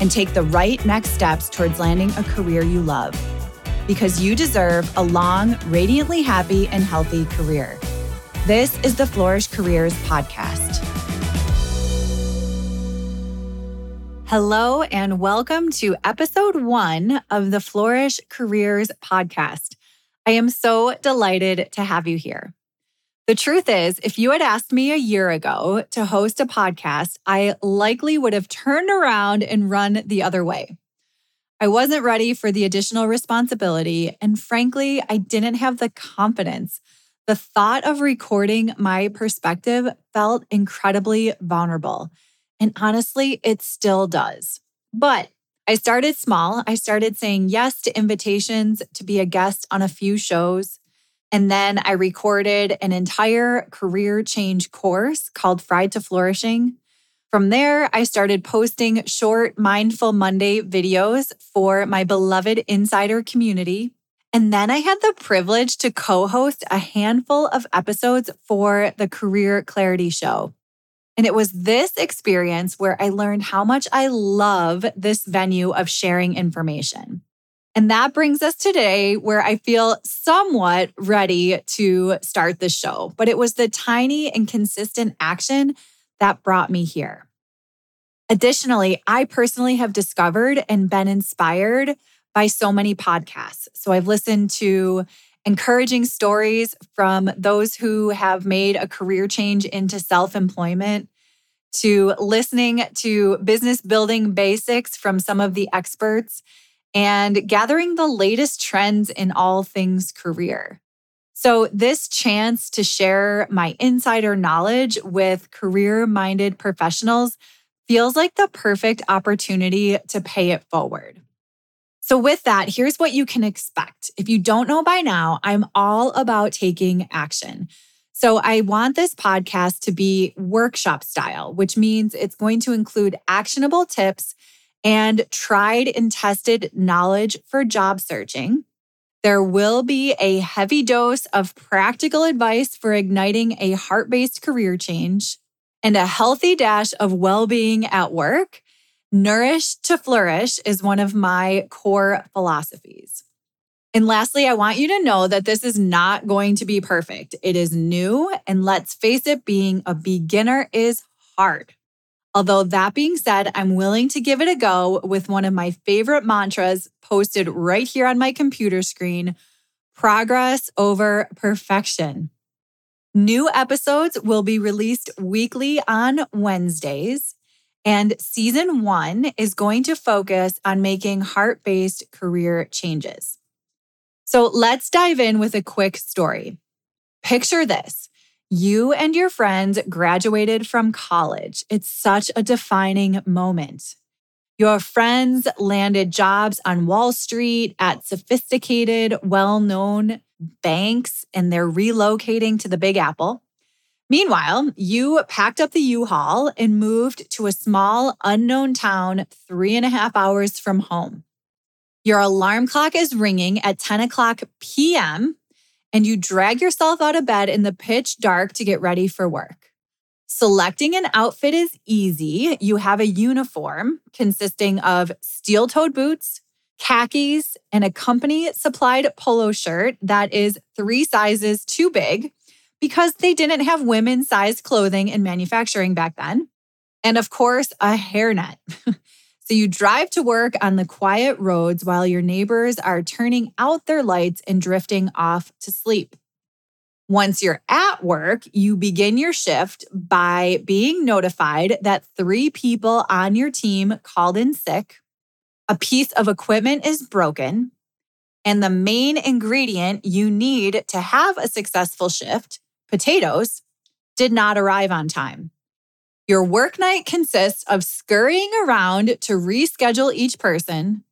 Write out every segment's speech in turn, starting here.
and take the right next steps towards landing a career you love. Because you deserve a long, radiantly happy, and healthy career. This is the Flourish Careers Podcast. Hello, and welcome to episode one of the Flourish Careers Podcast. I am so delighted to have you here. The truth is, if you had asked me a year ago to host a podcast, I likely would have turned around and run the other way. I wasn't ready for the additional responsibility, and frankly, I didn't have the confidence. The thought of recording my perspective felt incredibly vulnerable. And honestly, it still does. But I started small. I started saying yes to invitations to be a guest on a few shows. And then I recorded an entire career change course called Fried to Flourishing. From there, I started posting short Mindful Monday videos for my beloved insider community. And then I had the privilege to co host a handful of episodes for the Career Clarity Show. And it was this experience where I learned how much I love this venue of sharing information. And that brings us today where I feel somewhat ready to start the show. But it was the tiny and consistent action that brought me here. Additionally, I personally have discovered and been inspired by so many podcasts. So I've listened to encouraging stories from those who have made a career change into self employment, to listening to business building basics from some of the experts, and gathering the latest trends in all things career. So, this chance to share my insider knowledge with career minded professionals feels like the perfect opportunity to pay it forward. So, with that, here's what you can expect. If you don't know by now, I'm all about taking action. So, I want this podcast to be workshop style, which means it's going to include actionable tips and tried and tested knowledge for job searching. There will be a heavy dose of practical advice for igniting a heart based career change and a healthy dash of well being at work Nourish to flourish is one of my core philosophies. And lastly, I want you to know that this is not going to be perfect. It is new. And let's face it, being a beginner is hard. Although, that being said, I'm willing to give it a go with one of my favorite mantras posted right here on my computer screen progress over perfection. New episodes will be released weekly on Wednesdays. And season one is going to focus on making heart based career changes. So let's dive in with a quick story. Picture this you and your friends graduated from college. It's such a defining moment. Your friends landed jobs on Wall Street at sophisticated, well known banks, and they're relocating to the Big Apple. Meanwhile, you packed up the U Haul and moved to a small, unknown town three and a half hours from home. Your alarm clock is ringing at 10 o'clock p.m., and you drag yourself out of bed in the pitch dark to get ready for work. Selecting an outfit is easy. You have a uniform consisting of steel toed boots, khakis, and a company supplied polo shirt that is three sizes too big because they didn't have women's sized clothing in manufacturing back then. And of course, a hairnet. so you drive to work on the quiet roads while your neighbors are turning out their lights and drifting off to sleep. Once you're at work, you begin your shift by being notified that three people on your team called in sick, a piece of equipment is broken, and the main ingredient you need to have a successful shift, potatoes, did not arrive on time. Your work night consists of scurrying around to reschedule each person,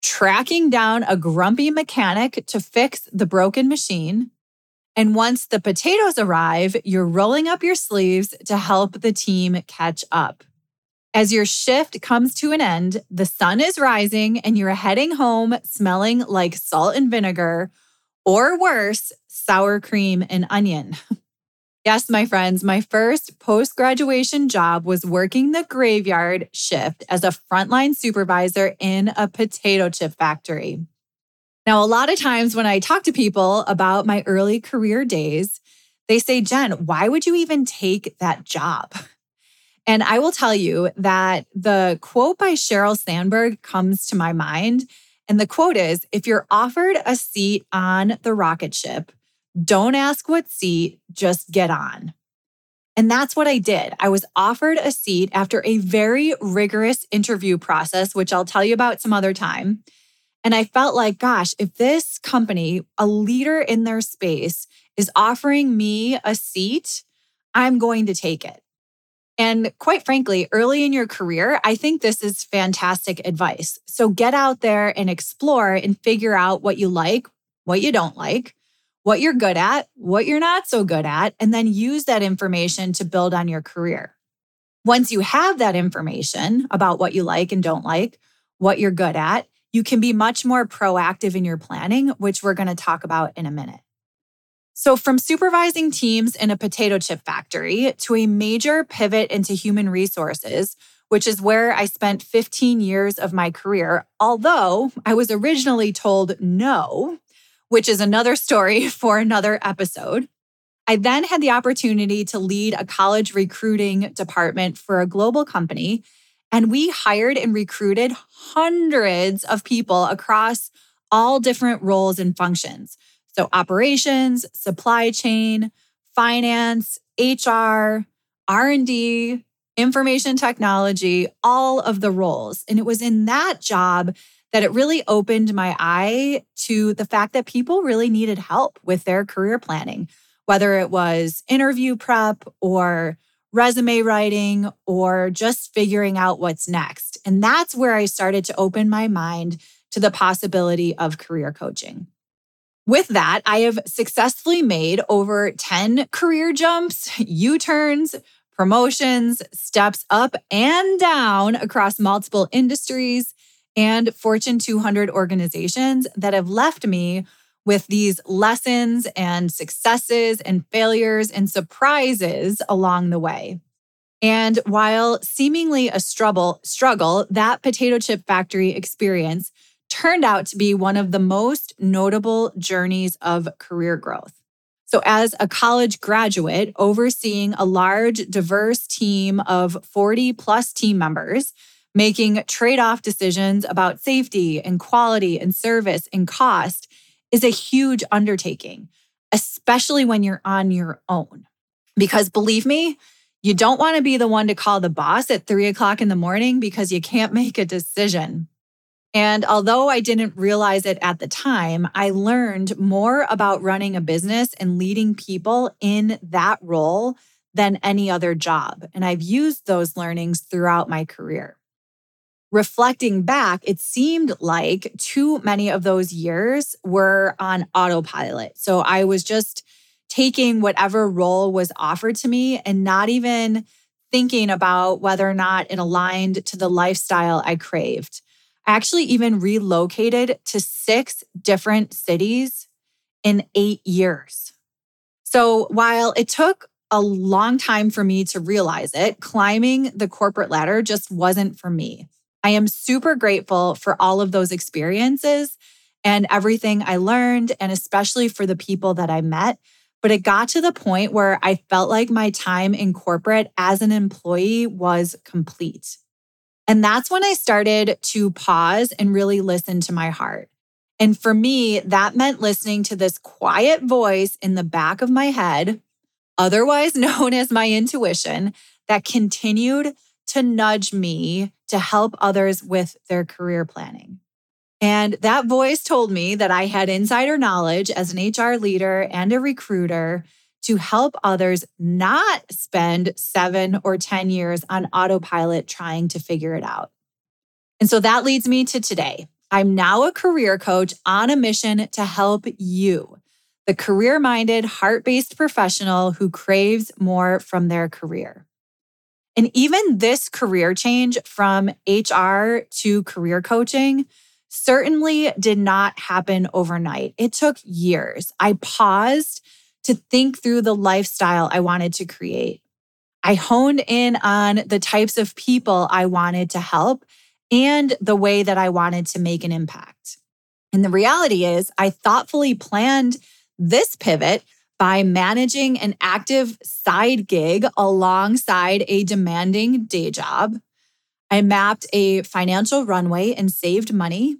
tracking down a grumpy mechanic to fix the broken machine. And once the potatoes arrive, you're rolling up your sleeves to help the team catch up. As your shift comes to an end, the sun is rising and you're heading home smelling like salt and vinegar, or worse, sour cream and onion. yes, my friends, my first post graduation job was working the graveyard shift as a frontline supervisor in a potato chip factory. Now, a lot of times when I talk to people about my early career days, they say, Jen, why would you even take that job? And I will tell you that the quote by Sheryl Sandberg comes to my mind. And the quote is If you're offered a seat on the rocket ship, don't ask what seat, just get on. And that's what I did. I was offered a seat after a very rigorous interview process, which I'll tell you about some other time. And I felt like, gosh, if this company, a leader in their space, is offering me a seat, I'm going to take it. And quite frankly, early in your career, I think this is fantastic advice. So get out there and explore and figure out what you like, what you don't like, what you're good at, what you're not so good at, and then use that information to build on your career. Once you have that information about what you like and don't like, what you're good at, you can be much more proactive in your planning, which we're going to talk about in a minute. So, from supervising teams in a potato chip factory to a major pivot into human resources, which is where I spent 15 years of my career, although I was originally told no, which is another story for another episode. I then had the opportunity to lead a college recruiting department for a global company, and we hired and recruited hundreds of people across all different roles and functions. So, operations, supply chain, finance, HR, R&D, information technology, all of the roles. And it was in that job that it really opened my eye to the fact that people really needed help with their career planning, whether it was interview prep or resume writing or just figuring out what's next. And that's where I started to open my mind to the possibility of career coaching. With that, I have successfully made over 10 career jumps, U turns, promotions, steps up and down across multiple industries and Fortune 200 organizations that have left me with these lessons and successes and failures and surprises along the way. And while seemingly a struggle, struggle, that potato chip factory experience turned out to be one of the most notable journeys of career growth. So, as a college graduate overseeing a large, diverse team of 40 plus team members, making trade off decisions about safety and quality and service and cost is a huge undertaking, especially when you're on your own. Because believe me, you don't want to be the one to call the boss at three o'clock in the morning because you can't make a decision. And although I didn't realize it at the time, I learned more about running a business and leading people in that role than any other job. And I've used those learnings throughout my career. Reflecting back, it seemed like too many of those years were on autopilot. So I was just taking whatever role was offered to me and not even thinking about whether or not it aligned to the lifestyle I craved I actually even relocated to six different cities in eight years. So while it took a long time for me to realize it, climbing the corporate ladder just wasn't for me. I am super grateful for all of those experiences and everything I learned, and especially for the people that I met. But it got to the point where I felt like my time in corporate as an employee was complete. And that's when I started to pause and really listen to my heart. And for me, that meant listening to this quiet voice in the back of my head, otherwise known as my intuition, that continued to nudge me to help others with their career planning. And that voice told me that I had insider knowledge as an HR leader and a recruiter to help others not spend seven or 10 years on autopilot trying to figure it out. And so that leads me to today. I'm now a career coach on a mission to help you, the career minded, heart based professional who craves more from their career. And even this career change from HR to career coaching certainly did not happen overnight. It took years. I paused to think through the lifestyle I wanted to create. I honed in on the types of people I wanted to help and the way that I wanted to make an impact. And the reality is, I thoughtfully planned this pivot by managing an active side gig alongside a demanding day job. I mapped a financial runway and saved money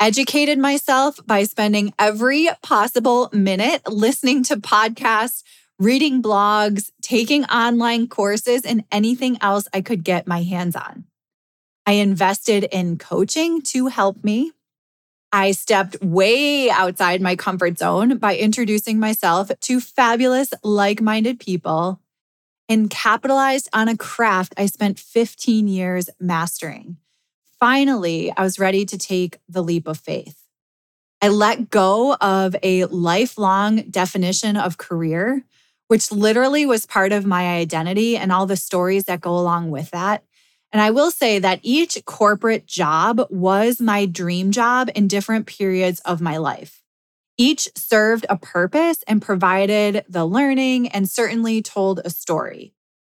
educated myself by spending every possible minute listening to podcasts, reading blogs, taking online courses, and anything else I could get my hands on. I invested in coaching to help me. I stepped way outside my comfort zone by introducing myself to fabulous, like minded people and capitalized on a craft I spent 15 years mastering finally, I was ready to take the leap of faith. I let go of a lifelong definition of career, which literally was part of my identity and all the stories that go along with that. And I will say that each corporate job was my dream job in different periods of my life. Each served a purpose and provided the learning and certainly told a story.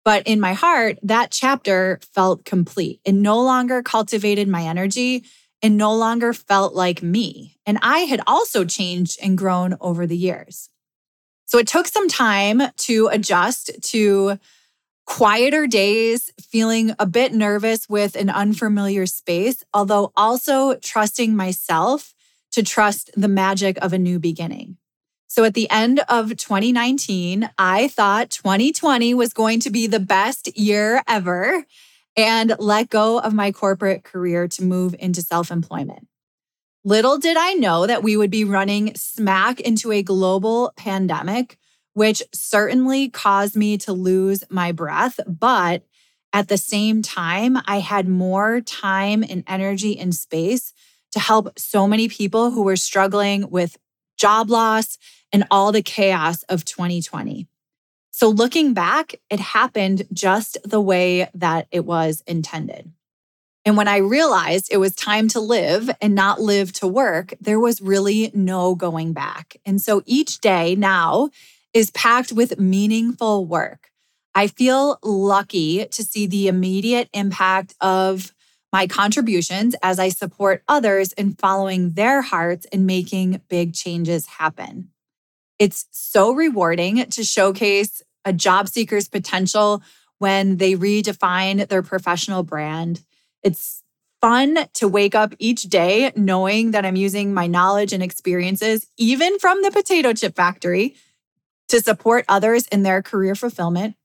But in my heart, that chapter felt complete. It no longer cultivated my energy and no longer felt like me. And I had also changed and grown over the years. So it took some time to adjust to quieter days, feeling a bit nervous with an unfamiliar space, although also trusting myself to trust the magic of a new beginning. So at the end of 2019, I thought 2020 was going to be the best year ever and let go of my corporate career to move into self employment. Little did I know that we would be running smack into a global pandemic, which certainly caused me to lose my breath. But at the same time, I had more time and energy and space to help so many people who were struggling with job loss and all the chaos of 2020. So looking back, it happened just the way that it was intended. And when I realized it was time to live and not live to work, there was really no going back. And so each day now is packed with meaningful work. I feel lucky to see the immediate impact of my contributions as I support others in following their hearts and making big changes happen. It's so rewarding to showcase a job seeker's potential when they redefine their professional brand. It's fun to wake up each day knowing that I'm using my knowledge and experiences, even from the potato chip factory, to support others in their career fulfillment.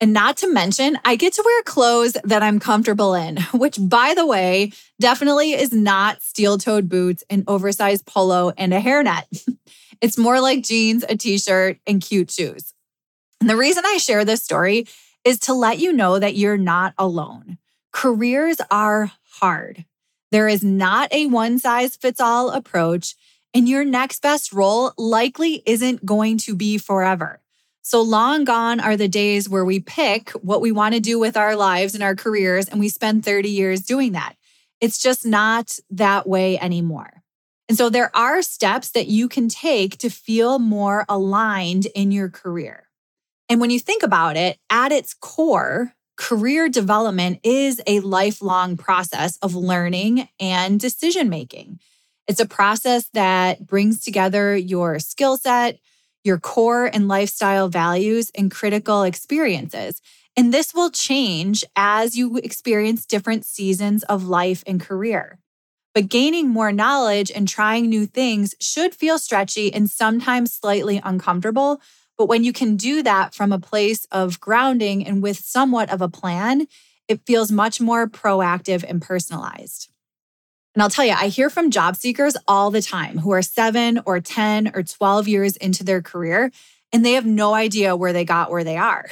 And not to mention, I get to wear clothes that I'm comfortable in, which, by the way, definitely is not steel toed boots, an oversized polo, and a hairnet. It's more like jeans, a t shirt, and cute shoes. And the reason I share this story is to let you know that you're not alone. Careers are hard. There is not a one size fits all approach, and your next best role likely isn't going to be forever. So long gone are the days where we pick what we want to do with our lives and our careers, and we spend 30 years doing that. It's just not that way anymore. And so there are steps that you can take to feel more aligned in your career. And when you think about it, at its core, career development is a lifelong process of learning and decision making. It's a process that brings together your skill set, your core and lifestyle values, and critical experiences. And this will change as you experience different seasons of life and career. But gaining more knowledge and trying new things should feel stretchy and sometimes slightly uncomfortable. But when you can do that from a place of grounding and with somewhat of a plan, it feels much more proactive and personalized. And I'll tell you, I hear from job seekers all the time who are seven or 10 or 12 years into their career, and they have no idea where they got where they are.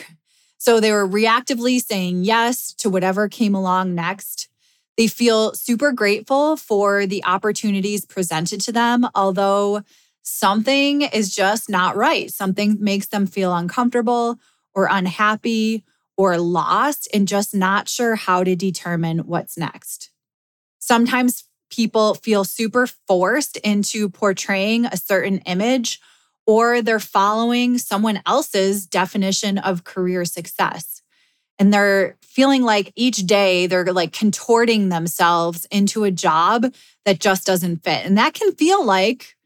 So they were reactively saying yes to whatever came along next. They feel super grateful for the opportunities presented to them, although something is just not right. Something makes them feel uncomfortable or unhappy or lost and just not sure how to determine what's next. Sometimes people feel super forced into portraying a certain image or they're following someone else's definition of career success. And they're feeling like each day they're like contorting themselves into a job that just doesn't fit. And that can feel like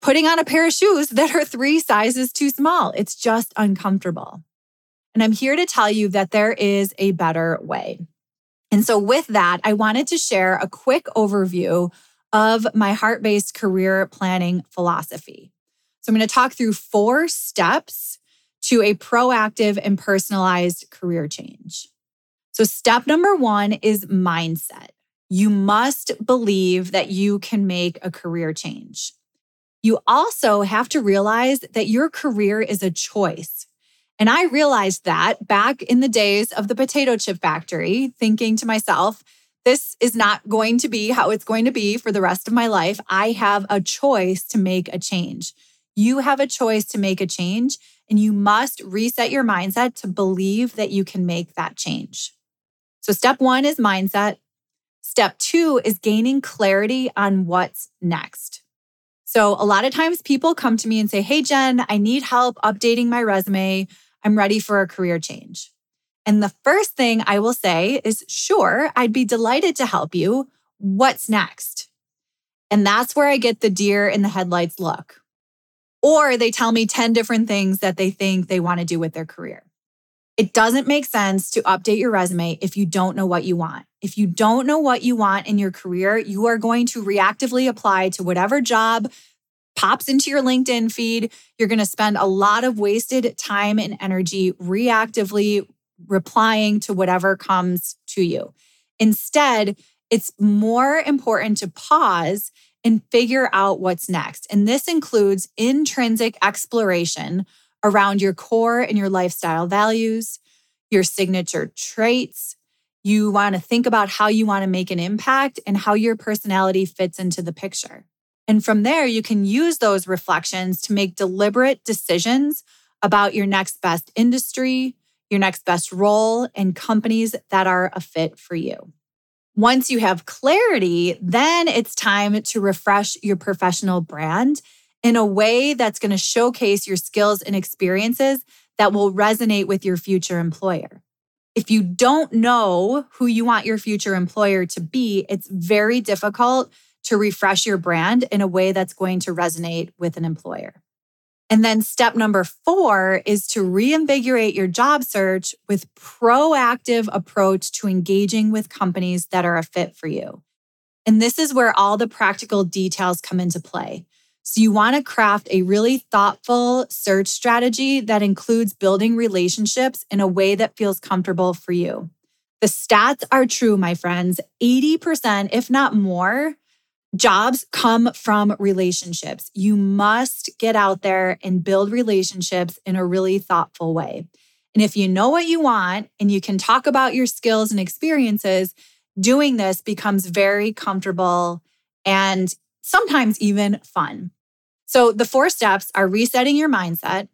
putting on a pair of shoes that are three sizes too small. It's just uncomfortable. And I'm here to tell you that there is a better way. And so, with that, I wanted to share a quick overview of my heart based career planning philosophy. So, I'm going to talk through four steps to a proactive and personalized career change. So, step number one is mindset. You must believe that you can make a career change. You also have to realize that your career is a choice. And I realized that back in the days of the potato chip factory, thinking to myself, this is not going to be how it's going to be for the rest of my life. I have a choice to make a change. You have a choice to make a change, and you must reset your mindset to believe that you can make that change. So, step one is mindset. Step two is gaining clarity on what's next. So, a lot of times people come to me and say, Hey, Jen, I need help updating my resume. I'm ready for a career change. And the first thing I will say is, Sure, I'd be delighted to help you. What's next? And that's where I get the deer in the headlights look. Or they tell me 10 different things that they think they want to do with their career. It doesn't make sense to update your resume if you don't know what you want. If you don't know what you want in your career, you are going to reactively apply to whatever job pops into your LinkedIn feed. You're going to spend a lot of wasted time and energy reactively replying to whatever comes to you. Instead, it's more important to pause and figure out what's next. And this includes intrinsic exploration around your core and your lifestyle values, your signature traits. You want to think about how you want to make an impact and how your personality fits into the picture. And from there, you can use those reflections to make deliberate decisions about your next best industry, your next best role, and companies that are a fit for you. Once you have clarity, then it's time to refresh your professional brand in a way that's going to showcase your skills and experiences that will resonate with your future employer. If you don't know who you want your future employer to be, it's very difficult to refresh your brand in a way that's going to resonate with an employer. And then step number four is to reinvigorate your job search with proactive approach to engaging with companies that are a fit for you. And this is where all the practical details come into play. So you want to craft a really thoughtful search strategy that includes building relationships in a way that feels comfortable for you. The stats are true, my friends. 80%, if not more, Jobs come from relationships. You must get out there and build relationships in a really thoughtful way. And if you know what you want and you can talk about your skills and experiences, doing this becomes very comfortable and sometimes even fun. So, the four steps are resetting your mindset,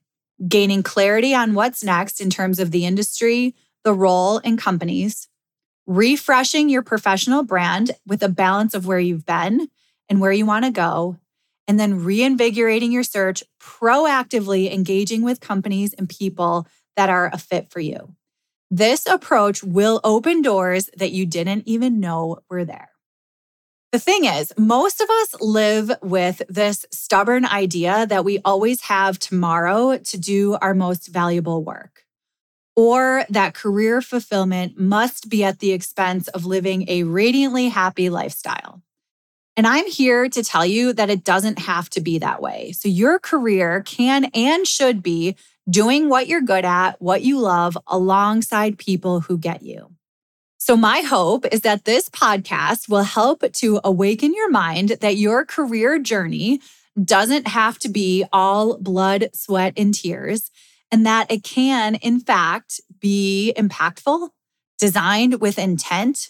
gaining clarity on what's next in terms of the industry, the role, and companies, refreshing your professional brand with a balance of where you've been and where you want to go, and then reinvigorating your search, proactively engaging with companies and people that are a fit for you. This approach will open doors that you didn't even know were there. The thing is, most of us live with this stubborn idea that we always have tomorrow to do our most valuable work. Or that career fulfillment must be at the expense of living a radiantly happy lifestyle. And I'm here to tell you that it doesn't have to be that way. So, your career can and should be doing what you're good at, what you love, alongside people who get you. So, my hope is that this podcast will help to awaken your mind that your career journey doesn't have to be all blood, sweat, and tears, and that it can, in fact, be impactful, designed with intent,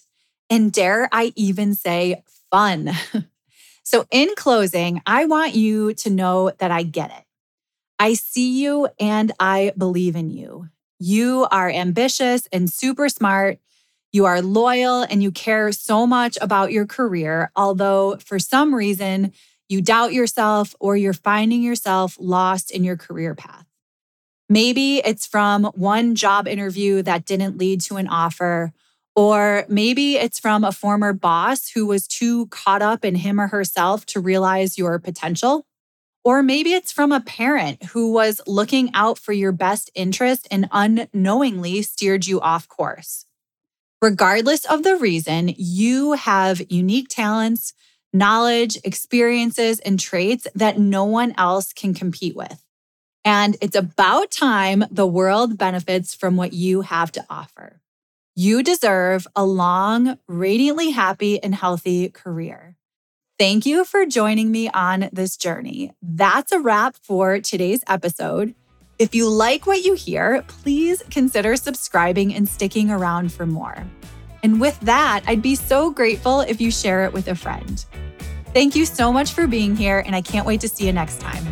and dare I even say, fun. so, in closing, I want you to know that I get it. I see you and I believe in you. You are ambitious and super smart. You are loyal and you care so much about your career, although for some reason you doubt yourself or you're finding yourself lost in your career path. Maybe it's from one job interview that didn't lead to an offer, or maybe it's from a former boss who was too caught up in him or herself to realize your potential. Or maybe it's from a parent who was looking out for your best interest and unknowingly steered you off course. Regardless of the reason, you have unique talents, knowledge, experiences, and traits that no one else can compete with. And it's about time the world benefits from what you have to offer. You deserve a long, radiantly happy, and healthy career. Thank you for joining me on this journey. That's a wrap for today's episode. If you like what you hear, please consider subscribing and sticking around for more. And with that, I'd be so grateful if you share it with a friend. Thank you so much for being here, and I can't wait to see you next time.